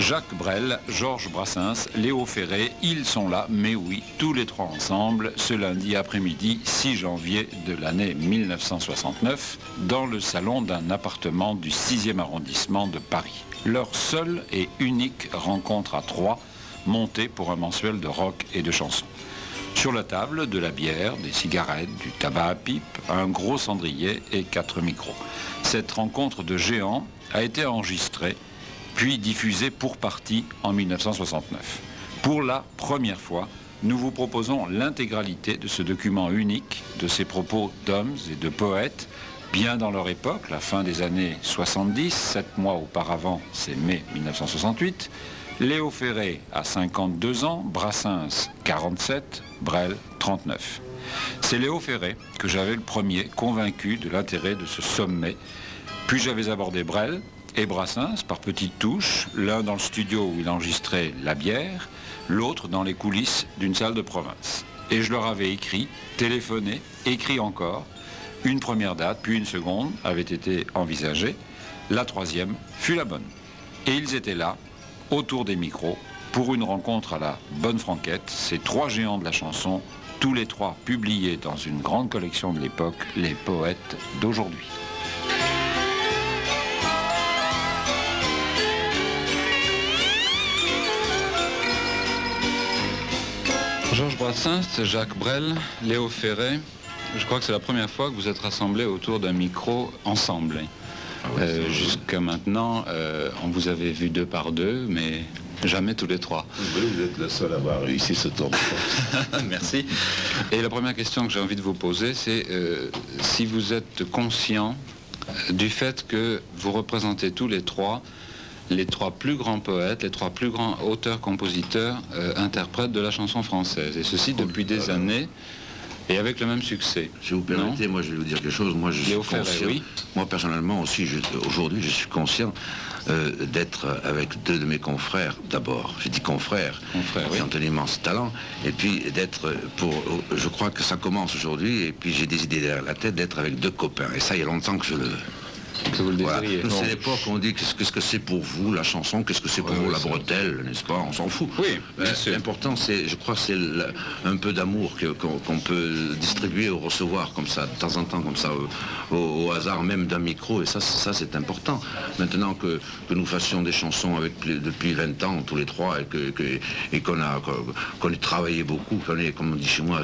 Jacques Brel, Georges Brassens, Léo Ferré, ils sont là, mais oui, tous les trois ensemble, ce lundi après-midi 6 janvier de l'année 1969, dans le salon d'un appartement du 6e arrondissement de Paris. Leur seule et unique rencontre à trois, montée pour un mensuel de rock et de chansons. Sur la table, de la bière, des cigarettes, du tabac à pipe, un gros cendrier et quatre micros. Cette rencontre de géants a été enregistrée puis diffusée pour partie en 1969. Pour la première fois, nous vous proposons l'intégralité de ce document unique, de ces propos d'hommes et de poètes, bien dans leur époque, la fin des années 70, sept mois auparavant, c'est mai 1968, Léo Ferré a 52 ans, Brassens 47, Brel 39. C'est Léo Ferré que j'avais le premier convaincu de l'intérêt de ce sommet, puis j'avais abordé Brel, et Brassens par petites touches, l'un dans le studio où il enregistrait la bière, l'autre dans les coulisses d'une salle de province. Et je leur avais écrit, téléphoné, écrit encore. Une première date, puis une seconde avait été envisagée. La troisième fut la bonne. Et ils étaient là, autour des micros, pour une rencontre à la Bonne Franquette, ces trois géants de la chanson, tous les trois publiés dans une grande collection de l'époque, les poètes d'aujourd'hui. Georges Brassens, Jacques Brel, Léo Ferré, je crois que c'est la première fois que vous êtes rassemblés autour d'un micro ensemble. Ah Euh, Jusqu'à maintenant, euh, on vous avait vu deux par deux, mais jamais tous les trois. Vous êtes le seul à avoir réussi ce tour. Merci. Et la première question que j'ai envie de vous poser, c'est euh, si vous êtes conscient du fait que vous représentez tous les trois les trois plus grands poètes, les trois plus grands auteurs, compositeurs, euh, interprètes de la chanson française. Et ceci depuis des années et avec le même succès. Si vous permettez, moi je vais vous dire quelque chose. Moi je suis conscient. oui. Moi personnellement aussi, aujourd'hui je suis conscient euh, d'être avec deux de mes confrères d'abord. Je dis confrères, Confrères, qui oui. ont un immense talent. Et puis d'être pour, je crois que ça commence aujourd'hui. Et puis j'ai des idées derrière la tête d'être avec deux copains. Et ça il y a longtemps que je le veux. Que vous le désiriez. C'est l'époque où on dit qu'est-ce que c'est pour vous la chanson, qu'est-ce que c'est pour Ouais, vous la bretelle, n'est-ce pas? On s'en fout. Oui, sûr. L'important, c'est, je crois, c'est un peu d'amour qu'on qu'on peut distribuer ou recevoir comme ça, de temps en temps, comme ça, au, au- au hasard même d'un micro. Et ça, c'est- ça c'est important. Maintenant que, que nous fassions des chansons avec, depuis 20 ans, tous les trois, et que- que- et qu'on a, qu'on ait travaillé beaucoup, qu'on est, comme on dit chez moi,